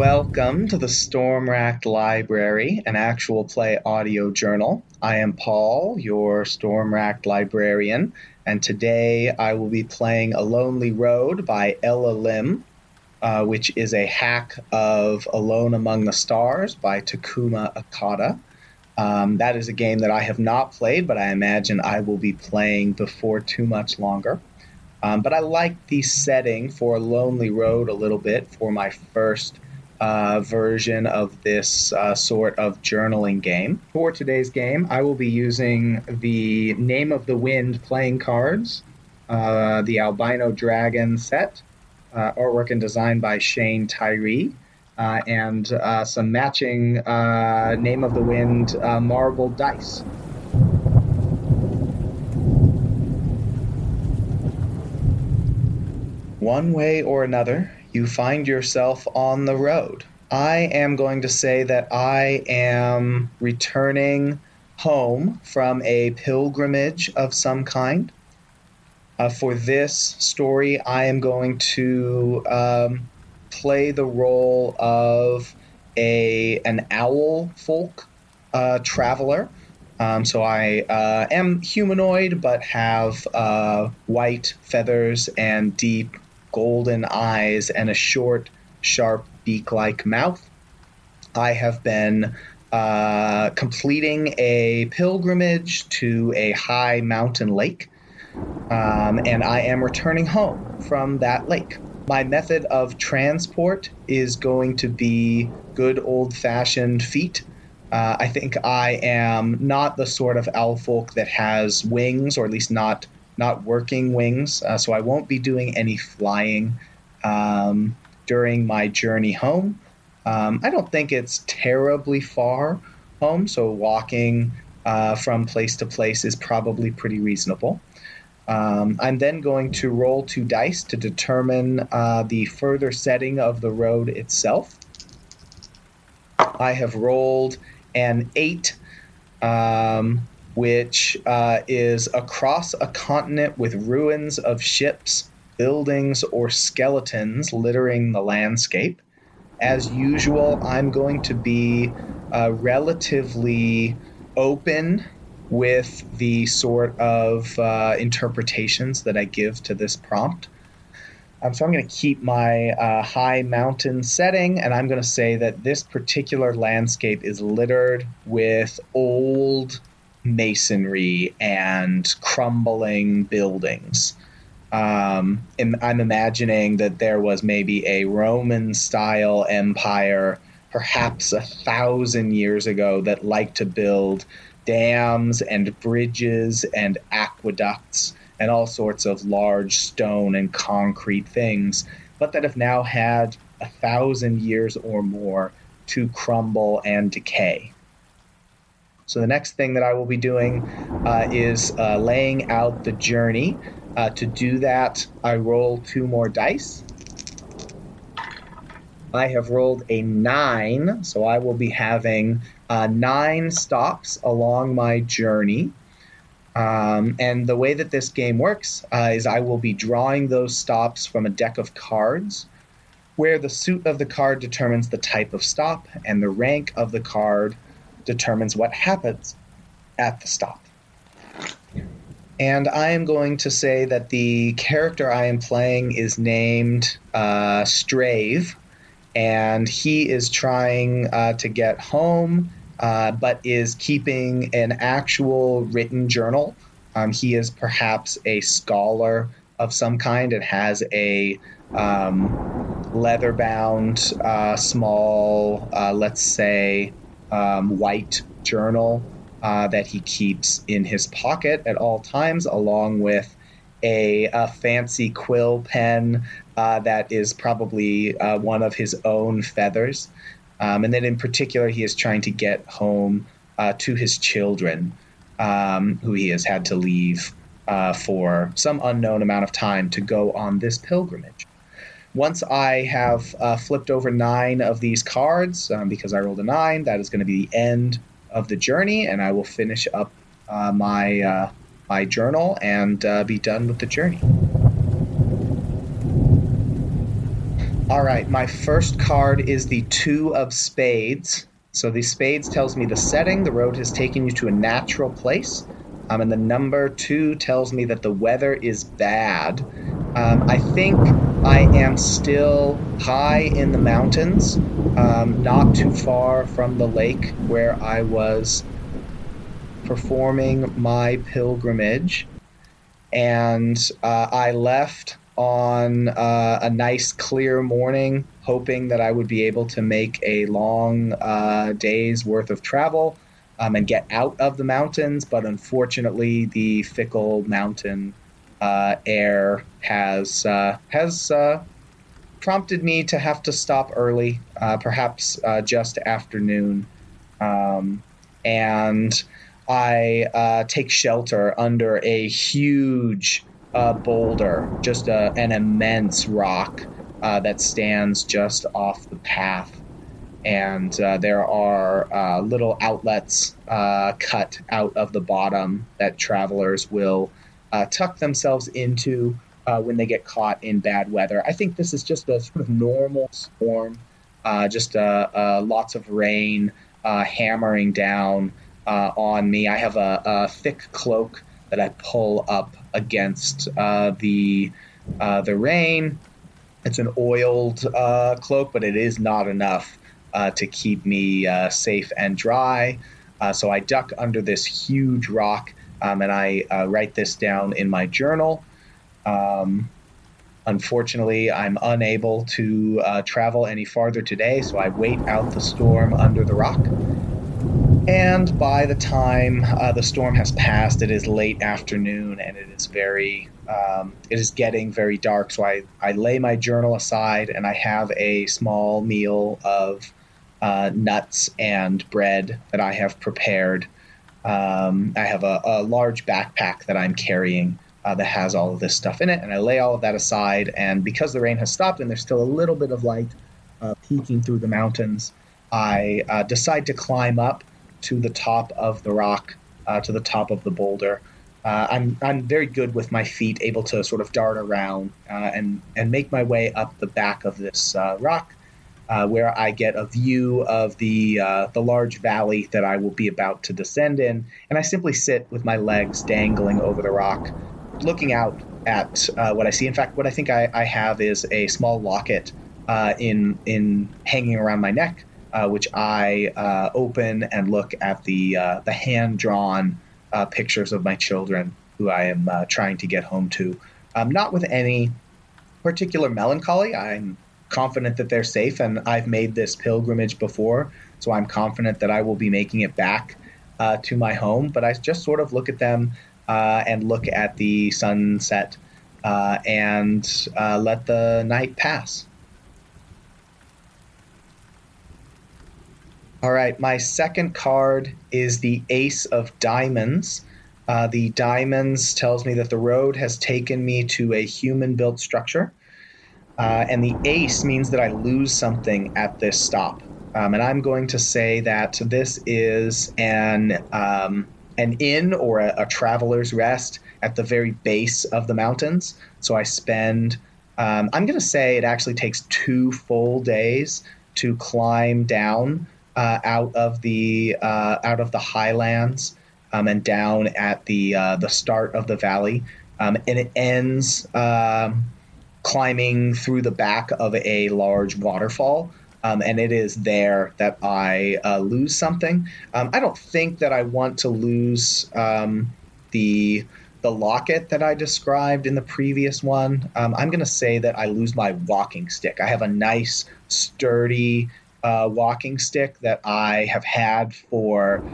Welcome to the Stormracked Library, an actual play audio journal. I am Paul, your Stormracked librarian, and today I will be playing A Lonely Road by Ella Lim, uh, which is a hack of Alone Among the Stars by Takuma Okada. Um, that is a game that I have not played, but I imagine I will be playing before too much longer. Um, but I like the setting for Lonely Road a little bit for my first uh, version of this uh, sort of journaling game. For today's game, I will be using the Name of the Wind playing cards, uh, the Albino Dragon set, uh, artwork and design by Shane Tyree, uh, and uh, some matching Name of the Wind marble dice. One way or another, you find yourself on the road. I am going to say that I am returning home from a pilgrimage of some kind. Uh, for this story, I am going to um, play the role of a an owl folk uh, traveler. Um, so I uh, am humanoid, but have uh, white feathers and deep golden eyes and a short, sharp beak like mouth. I have been uh, completing a pilgrimage to a high mountain lake, um, and I am returning home from that lake. My method of transport is going to be good old fashioned feet. Uh, I think I am not the sort of owl folk that has wings, or at least not not working wings, uh, so I won't be doing any flying um, during my journey home. Um, I don't think it's terribly far home, so walking uh, from place to place is probably pretty reasonable. Um, I'm then going to roll two dice to determine uh, the further setting of the road itself. I have rolled an eight, um, which uh, is across a continent with ruins of ships, buildings, or skeletons littering the landscape. As usual, I'm going to be uh, relatively open with the sort of uh, interpretations that I give to this prompt. Um, so I'm going to keep my uh, high mountain setting, and I'm going to say that this particular landscape is littered with old masonry and crumbling buildings. Um, I'm imagining that there was maybe a Roman style empire, perhaps a thousand years ago, that liked to build dams and bridges and aqueducts and all sorts of large stone and concrete things, but that have now had a thousand years or more to crumble and decay. So the next thing that I will be doing uh, is uh, laying out the journey. Uh, to do that, I roll two more dice. I have rolled a nine, so I will be having uh, nine stops along my journey. Um, and the way that this game works uh, is I will be drawing those stops from a deck of cards where the suit of the card determines the type of stop and the rank of the card determines what happens at the stop. And I am going to say that the character I am playing is named uh, Strave, and he is trying uh, to get home, uh, but is keeping an actual written journal. Um, he is perhaps a scholar of some kind and has a um, leather bound, uh, small, uh, let's say, um, white journal uh, that he keeps in his pocket at all times, along with a, a fancy quill pen uh, that is probably uh, one of his own feathers. Um, and then, in particular, he is trying to get home uh, to his children, um, who he has had to leave uh, for some unknown amount of time to go on this pilgrimage. Once I have uh, flipped over nine of these cards, um, because I rolled a nine, that is going to be the end of the journey, and I will finish up uh, my uh, my journal and uh, be done with the journey. All right, my first card is the Two of Spades. So the Spades tells me the setting, the road has taken you to a natural place. Um, and the number two tells me that the weather is bad. Um, I think I am still high in the mountains, um, not too far from the lake where I was performing my pilgrimage. And uh, I left on uh, a nice clear morning, hoping that I would be able to make a long uh, day's worth of travel um, and get out of the mountains. But unfortunately, the fickle mountain uh, air has uh, has uh, prompted me to have to stop early, uh, perhaps uh, just afternoon, um, and I uh, take shelter under a huge boulder, just a, an immense rock that stands just off the path and uh, there are uh, little outlets uh, cut out of the bottom that travelers will uh, tuck themselves into uh, when they get caught in bad weather. I think this is just a sort of normal storm, uh, just lots of rain hammering down on me. I have a, a, thick cloak that I pull up against the the rain. It's an oiled cloak, but it is not enough uh, to keep me uh, safe and dry. Uh, so I duck under this huge rock um, and I uh, write this down in my journal. Um, unfortunately, I'm unable to uh, travel any farther today, so I wait out the storm under the rock. And by the time uh, the storm has passed, it is late afternoon and it is very, um, it is getting very dark. So I, I lay my journal aside and I have a small meal of uh, nuts and bread that I have prepared. Um, I have a, a, large backpack that I'm carrying uh, that has all of this stuff in it, and I lay all of that aside. And because the rain has stopped and there's still a little bit of light uh, peeking through the mountains, I uh, decide to climb up to the top of the rock, uh, to the top of the boulder. Uh, I'm I'm very good with my feet, able to sort of dart around and and make my way up the back of this rock uh, where I get a view of the uh, the large valley that I will be about to descend in, and I simply sit with my legs dangling over the rock, looking out at uh, what I see. In fact, what I think I, I have is a small locket uh, in in hanging around my neck, uh, which I uh, open and look at the the hand drawn pictures of my children who I am trying to get home to. Um, not with any particular melancholy. I'm confident that they're safe, and I've made this pilgrimage before, so I'm confident that I will be making it back uh, to my home. But I just sort of look at them uh, and look at the sunset uh, and uh, let the night pass. All right, my second card is the Ace of Diamonds. Uh, the diamonds tells me that the road has taken me to a human built structure. Uh, and the ace means that I lose something at this stop. Um, and I'm going to say that this is an um, an inn or a, a, traveler's rest at the very base of the mountains. So I spend. Um, I'm going to say it actually takes two full days to climb down uh, out of the uh, out of the highlands um, and down at the uh, the start of the valley, um, and it ends um, climbing through the back of a large waterfall. Um, and it is there that I uh, lose something. Um, I don't think that I want to lose um, the the locket that I described in the previous one. Um, I'm going to say that I lose my walking stick. I have a nice, sturdy uh, walking stick that I have had for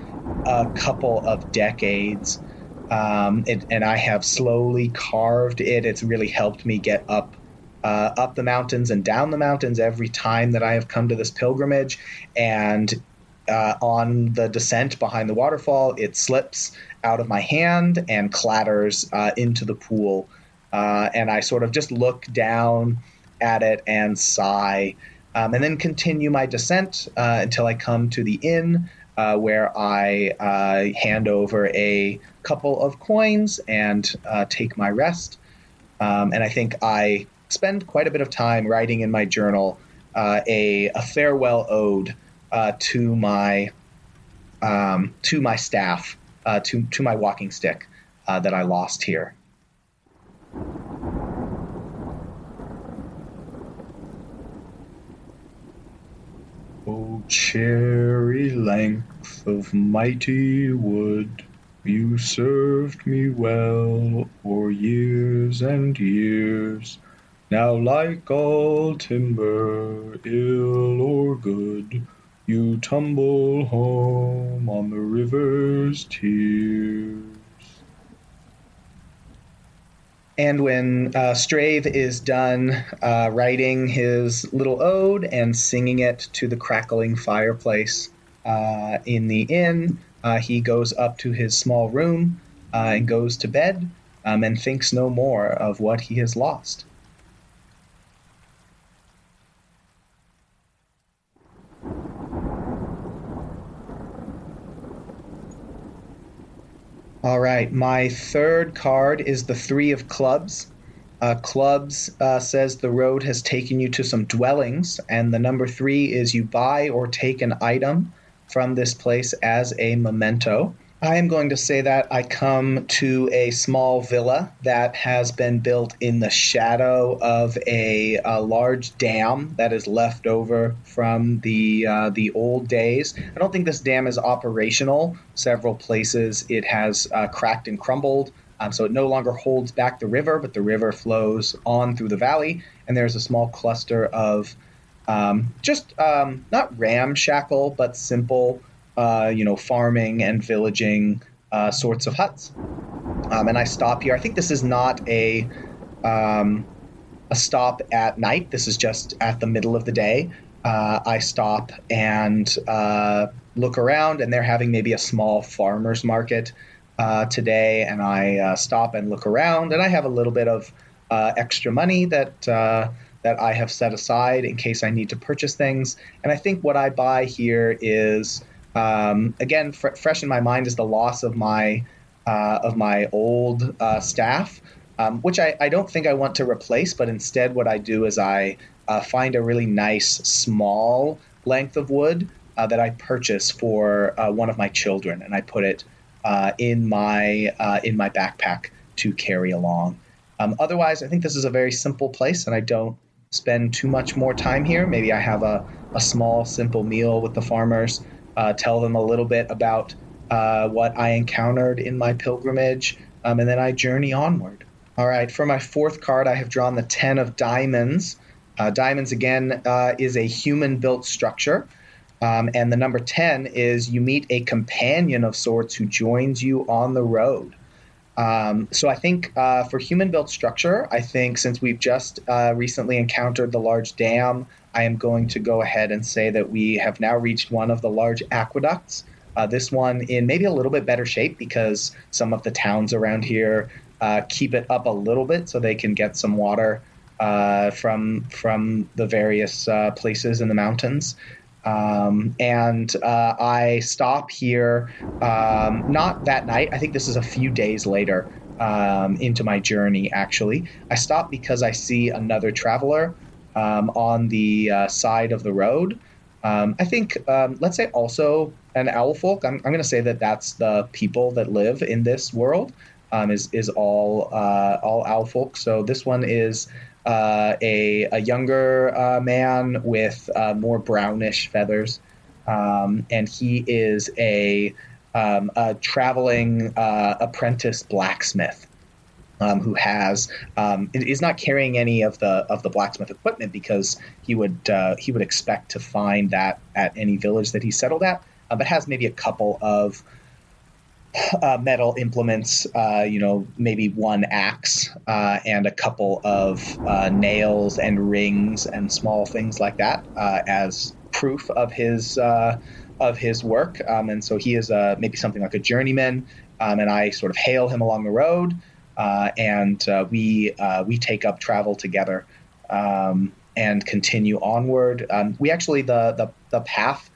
a couple of decades. Um, it, and I have slowly carved it. It's really helped me get up uh, up the mountains and down the mountains every time that I have come to this pilgrimage. And uh, on the descent behind the waterfall, it slips out of my hand and clatters uh, into the pool. Uh, and I sort of just look down at it and sigh, um, and then continue my descent uh, until I come to the inn. Uh, where I hand over a couple of coins and take my rest. Um, and I think I spend quite a bit of time writing in my journal uh, a, a farewell ode uh, to my um, to my staff, uh, to to my walking stick uh, that I lost here. O cherry length of mighty wood, you served me well o'er years and years. Now, like all timber, ill or good, you tumble home on the river's tears. And when uh, Strave is done uh, writing his little ode and singing it to the crackling fireplace uh, in the inn, uh, he goes up to his small room uh, and goes to bed um, and thinks no more of what he has lost. All right, my third card is the Three of Clubs. Uh, clubs uh, says the road has taken you to some dwellings, and the number three is you buy or take an item from this place as a memento. I am going to say that I come to a small villa that has been built in the shadow of a, a large dam that is left over from the uh, the old days. I don't think this dam is operational. Several places it has uh, cracked and crumbled, um, so it no longer holds back the river, but the river flows on through the valley, and there's a small cluster of um, just um, not ramshackle but simple uh, you know, farming and villaging uh, sorts of huts. Um, and I stop here. I think this is not a um, a stop at night. This is just at the middle of the day. Uh, I stop and uh, look around, and they're having maybe a small farmers market uh, today. And I uh, stop and look around, and I have a little bit of extra money that that I have set aside in case I need to purchase things. And I think what I buy here is um, again, fr- fresh in my mind is the loss of my uh, of my old uh, staff, um, which I, I don't think I want to replace, but instead, what I do is I uh, find a really nice small length of wood uh, that I purchase for uh, one of my children, and I put it uh, in my in my backpack to carry along. Um, otherwise, I think this is a very simple place, and I don't spend too much more time here. Maybe I have a, a small, simple meal with the farmers uh, tell them a little bit about uh, what I encountered in my pilgrimage, um, and then I journey onward. All right, for my fourth card, I have drawn the Ten of Diamonds. Uh, diamonds, again, uh, is a human built structure. Um, and the number 10 is you meet a companion of sorts who joins you on the road. Um, so I think uh, for human built structure, I think since we've just uh, recently encountered the large dam, I am going to go ahead and say that we have now reached one of the large aqueducts. Uh, this one in maybe a little bit better shape because some of the towns around here uh, keep it up a little bit so they can get some water uh, from from the various uh, places in the mountains. Um, and uh, I stop here, um, not that night. I think this is a few days later um, into my journey, actually. I stop because I see another traveler um, on the uh, side of the road. Um, I think, um, let's say also an owl folk. I'm, I'm going to say that that's the people that live in this world. is is all uh, all owl folk. So this one is uh, a, a younger uh, man with uh, more brownish feathers. Um, and he is a, um, a traveling uh, apprentice blacksmith. Um, who has um, is not carrying any of the of the blacksmith equipment because he would uh, he would expect to find that at any village that he settled at, uh, but has maybe a couple of uh, metal implements, uh, you know, maybe one axe uh, and a couple of uh, nails and rings and small things like that uh, as proof of his uh, of his work. Um, and so he is maybe something like a journeyman. Um, and I sort of hail him along the road, and we we take up travel together um, and continue onward. Um, we actually the the the path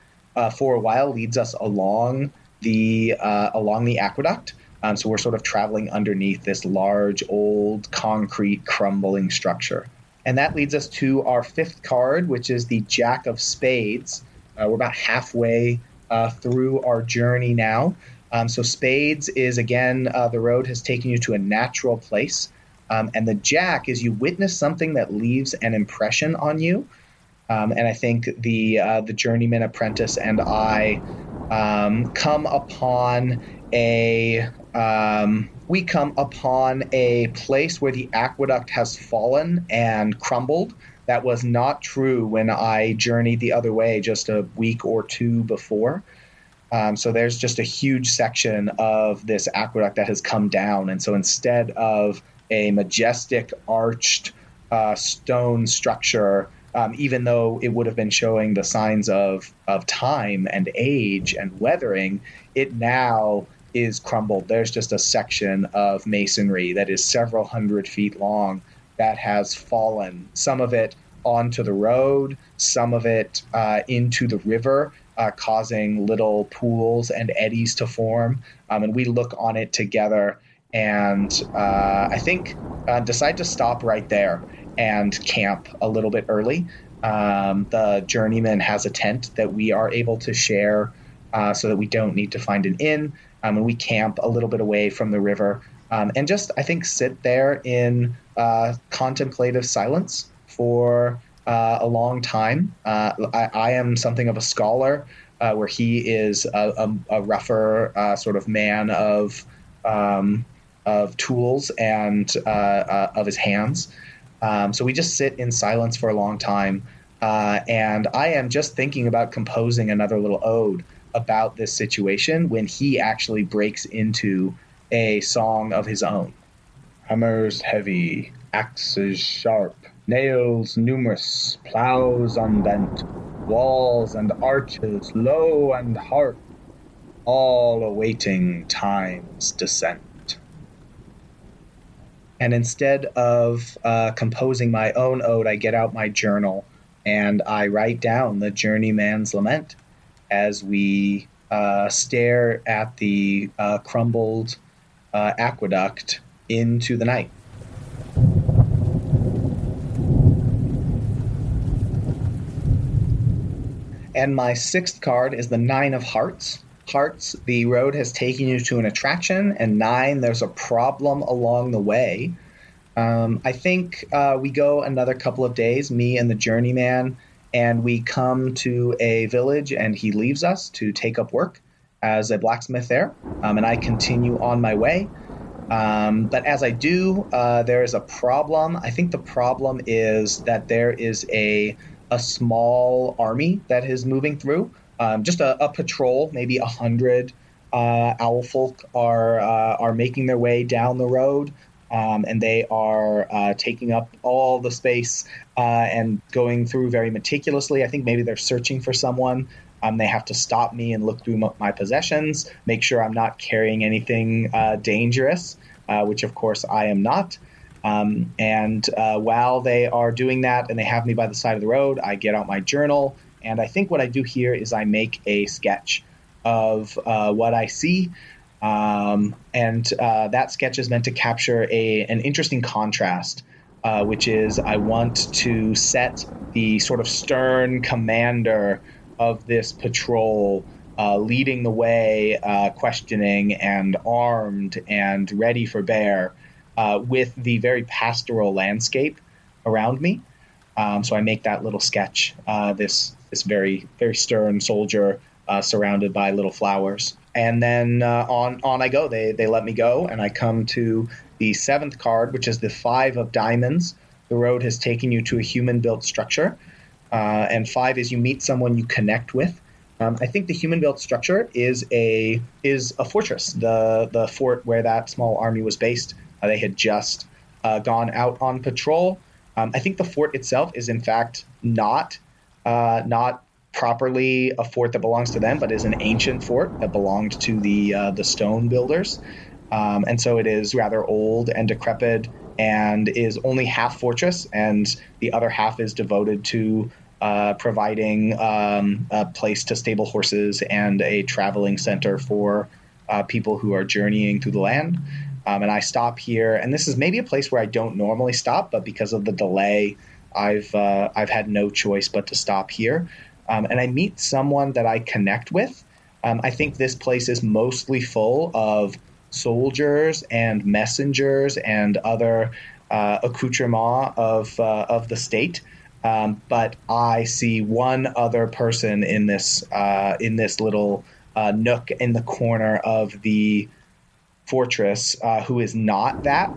for a while leads us along the uh, along the aqueduct. Um, so we're sort of traveling underneath this large, old, concrete, crumbling structure. And that leads us to our fifth card, which is the Jack of Spades. Uh, we're about halfway uh, through our journey now. Um, so, Spades is again, uh, the road has taken you to a natural place. Um, and the Jack is you witness something that leaves an impression on you. Um, and I think the uh, the journeyman apprentice and I um, come upon a um, we come upon a place where the aqueduct has fallen and crumbled. That was not true when I journeyed the other way just a week or two before. Um, so there's just a huge section of this aqueduct that has come down. And so instead of a majestic arched uh, stone structure, um, even though it would have been showing the signs of, of time and age and weathering, it now is crumbled. There's just a section of masonry that is several hundred feet long that has fallen. Some of it onto the road, some of it uh, into the river, uh, causing little pools and eddies to form. Um, and we look on it together and uh, I think uh, decide to stop right there and camp a little bit early. Um, the journeyman has a tent that we are able to share uh, so that we don't need to find an inn. Um, and we camp a little bit away from the river um, and just, I think, sit there in uh, contemplative silence for uh, a long time. Uh, I, I, am something of a scholar, uh, where he is a, a, a rougher uh, sort of man of um, of tools and of his hands. Um, so we just sit in silence for a long time. Uh, and I am just thinking about composing another little ode about this situation when he actually breaks into a song of his own. Hammers heavy, axes sharp, nails numerous, plows unbent, walls and arches low and harp, all awaiting time's descent. And instead of uh, composing my own ode, I get out my journal and I write down the journeyman's lament as we uh, stare at the uh, crumbled uh, aqueduct into the night. And my sixth card is the Nine of Hearts hearts, the road has taken you to an attraction, and nine, there's a problem along the way. Um, I think uh, we go another couple of days, me and the journeyman, and we come to a village, and he leaves us to take up work as a blacksmith there, um, and I continue on my way. Um, but as I do, uh, there is a problem. I think the problem is that there is a a small army that is moving through um, just a, a, patrol, maybe a hundred uh, owl folk are uh, are making their way down the road, um, and they are uh, taking up all the space uh, and going through very meticulously. I think maybe they're searching for someone. Um, they have to stop me and look through m- my possessions, make sure I'm not carrying anything uh, dangerous, uh, which of course I am not. Um, and while they are doing that and they have me by the side of the road, I get out my journal and I think what I do here is I make a sketch of uh, what I see. Um, and uh, that sketch is meant to capture a, an interesting contrast, uh, which is I want to set the sort of stern commander of this patrol uh, leading the way, uh, questioning and armed and ready for bear uh, with the very pastoral landscape around me. Um, so I make that little sketch, uh, this this very very stern soldier uh, surrounded by little flowers. And then uh, on on I go. They they let me go, and I come to the seventh card, which is the five of diamonds. The road has taken you to a human built structure, uh, and five is you meet someone you connect with. Um, I think the human built structure is a is a fortress. The the fort where that small army was based. Uh, they had just uh, gone out on patrol. Um, I think the fort itself is in fact not uh, not properly a fort that belongs to them, but is an ancient fort that belonged to the uh, the stone builders, um, and so it is rather old and decrepit, and is only half fortress, and the other half is devoted to uh, providing um, a place to stable horses and a traveling center for uh, people who are journeying through the land. Um, and I stop here, and this is maybe a place where I don't normally stop, but because of the delay, I've uh, I've had no choice but to stop here. Um, and I meet someone that I connect with. Um, I think this place is mostly full of soldiers and messengers and other uh, accoutrements of uh, of the state. Um, but I see one other person in this uh, in this little uh, nook in the corner of the fortress uh, who is not that.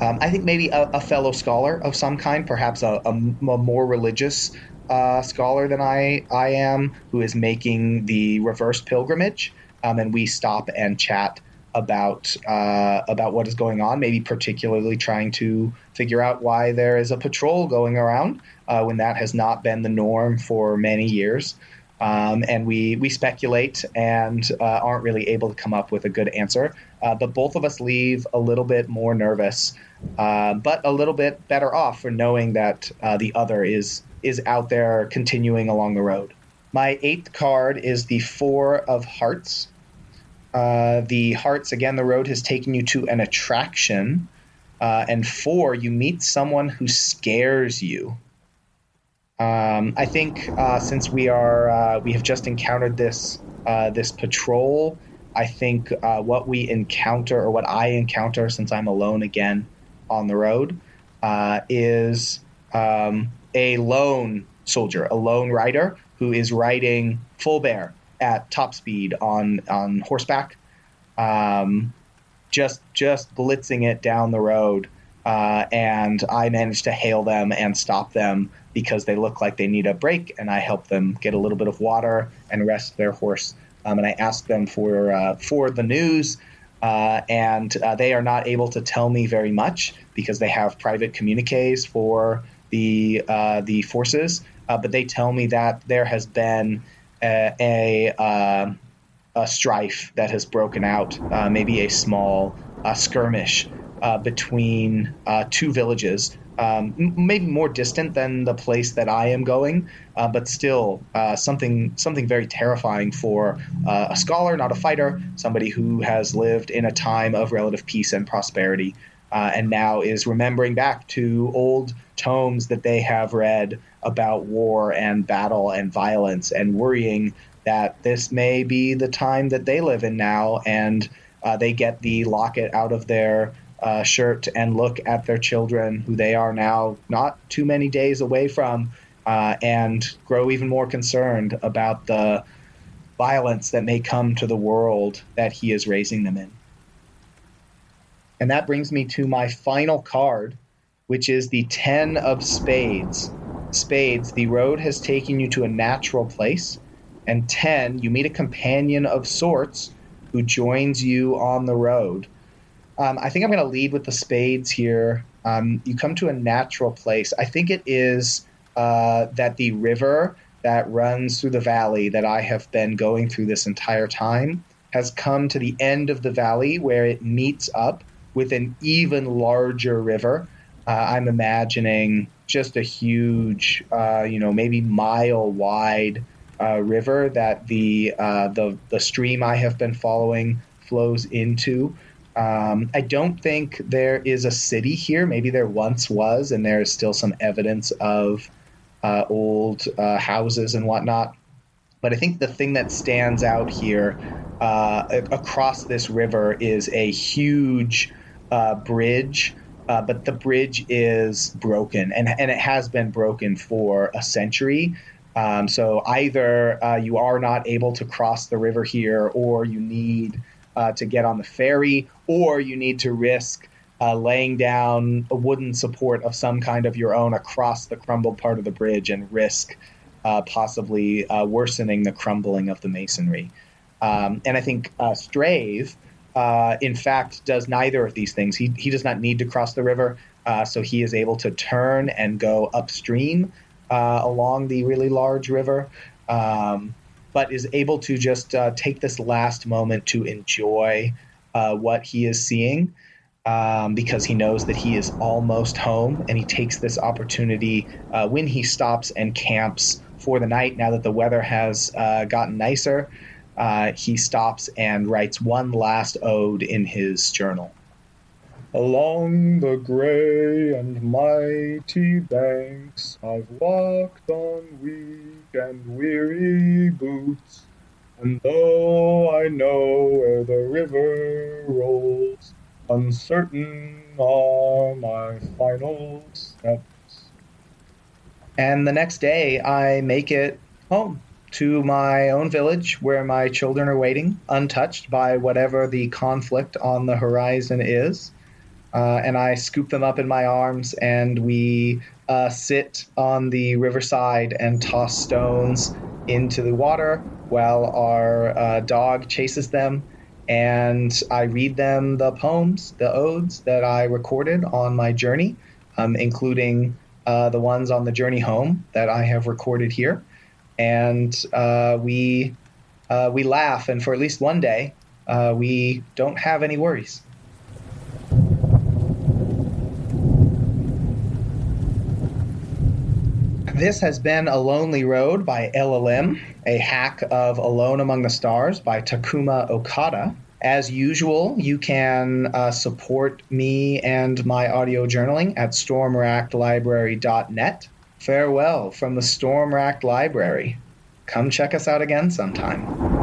Um, I think maybe a, a, fellow scholar of some kind, perhaps a, a, a more religious uh, scholar than I, I am, who is making the reverse pilgrimage. Um, and we stop and chat about uh, about what is going on, maybe particularly trying to figure out why there is a patrol going around uh, when that has not been the norm for many years. Um, and we we speculate and uh, aren't really able to come up with a good answer. Uh, but both of us leave a little bit more nervous, uh, but a little bit better off for knowing that uh, the other is is out there continuing along the road. My eighth card is the Four of Hearts. Uh, the hearts again. The road has taken you to an attraction, uh, and four, you meet someone who scares you. Um, I think uh, since we are uh, we have just encountered this uh, this patrol, I think uh, what we encounter or what I encounter since I'm alone again on the road uh, is um, a lone soldier, a lone rider who is riding full bear at top speed on on horseback, um, just just blitzing it down the road. Uh, and I managed to hail them and stop them because they look like they need a break, and I help them get a little bit of water and rest their horse. Um, and I ask them for uh, for the news, uh, and uh, they are not able to tell me very much because they have private communiques for the uh, the forces. Uh, but they tell me that there has been a, a, uh, a strife that has broken out, maybe a small skirmish between two villages um, maybe more distant than the place that I am going, uh, but still uh, something something very terrifying for uh, a scholar, not a fighter, somebody who has lived in a time of relative peace and prosperity, uh, and now is remembering back to old tomes that they have read about war and battle and violence, and worrying that this may be the time that they live in now, and uh, they get the locket out of their uh, shirt and look at their children, who they are now not too many days away from, uh, and grow even more concerned about the violence that may come to the world that he is raising them in. And that brings me to my final card, which is the Ten of Spades. Spades, the road has taken you to a natural place. And 10, you meet a companion of sorts who joins you on the road. Um, I think I'm going to lead with the spades here. Um, you come to a natural place. I think it is uh, that the river that runs through the valley that I have been going through this entire time has come to the end of the valley where it meets up with an even larger river. Uh, I'm imagining just a huge, uh, you know, maybe mile wide uh, river that the uh, the the stream I have been following flows into. Um, I don't think there is a city here. Maybe there once was, and there is still some evidence of uh, old uh, houses and whatnot. But I think the thing that stands out here uh, across this river is a huge uh, bridge, uh, but the bridge is broken, and, and it has been broken for a century. Um, so either uh, you are not able to cross the river here, or you need uh, to get on the ferry, or you need to risk uh, laying down a wooden support of some kind of your own across the crumbled part of the bridge and risk uh, possibly uh, worsening the crumbling of the masonry. Um, and I think uh, Strave, uh, in fact, does neither of these things. He, he does not need to cross the river, so he is able to turn and go upstream along the really large river. Um, but is able to just uh, take this last moment to enjoy uh, what he is seeing um, because he knows that he is almost home and he takes this opportunity uh, when he stops and camps for the night now that the weather has uh, gotten nicer. Uh, he stops and writes one last ode in his journal. Along the gray and mighty banks I've walked on weak and weary boots, and though I know where the river rolls, uncertain are my final steps. And the next day I make it home to my own village where my children are waiting, untouched by whatever the conflict on the horizon is. Uh, and I scoop them up in my arms, and we uh, sit on the riverside and toss stones into the water while our uh, dog chases them. And I read them the poems, the odes that I recorded on my journey, um, including uh, the ones on the journey home that I have recorded here and uh, we uh, we laugh, and for at least one day, we don't have any worries. This has been A Lonely Road by Ella Lim, a hack of Alone Among the Stars by Takuma Okada. As usual, you can uh, support me and my audio journaling at stormrackedlibrary.net. Farewell from the Stormracked library. Come check us out again sometime.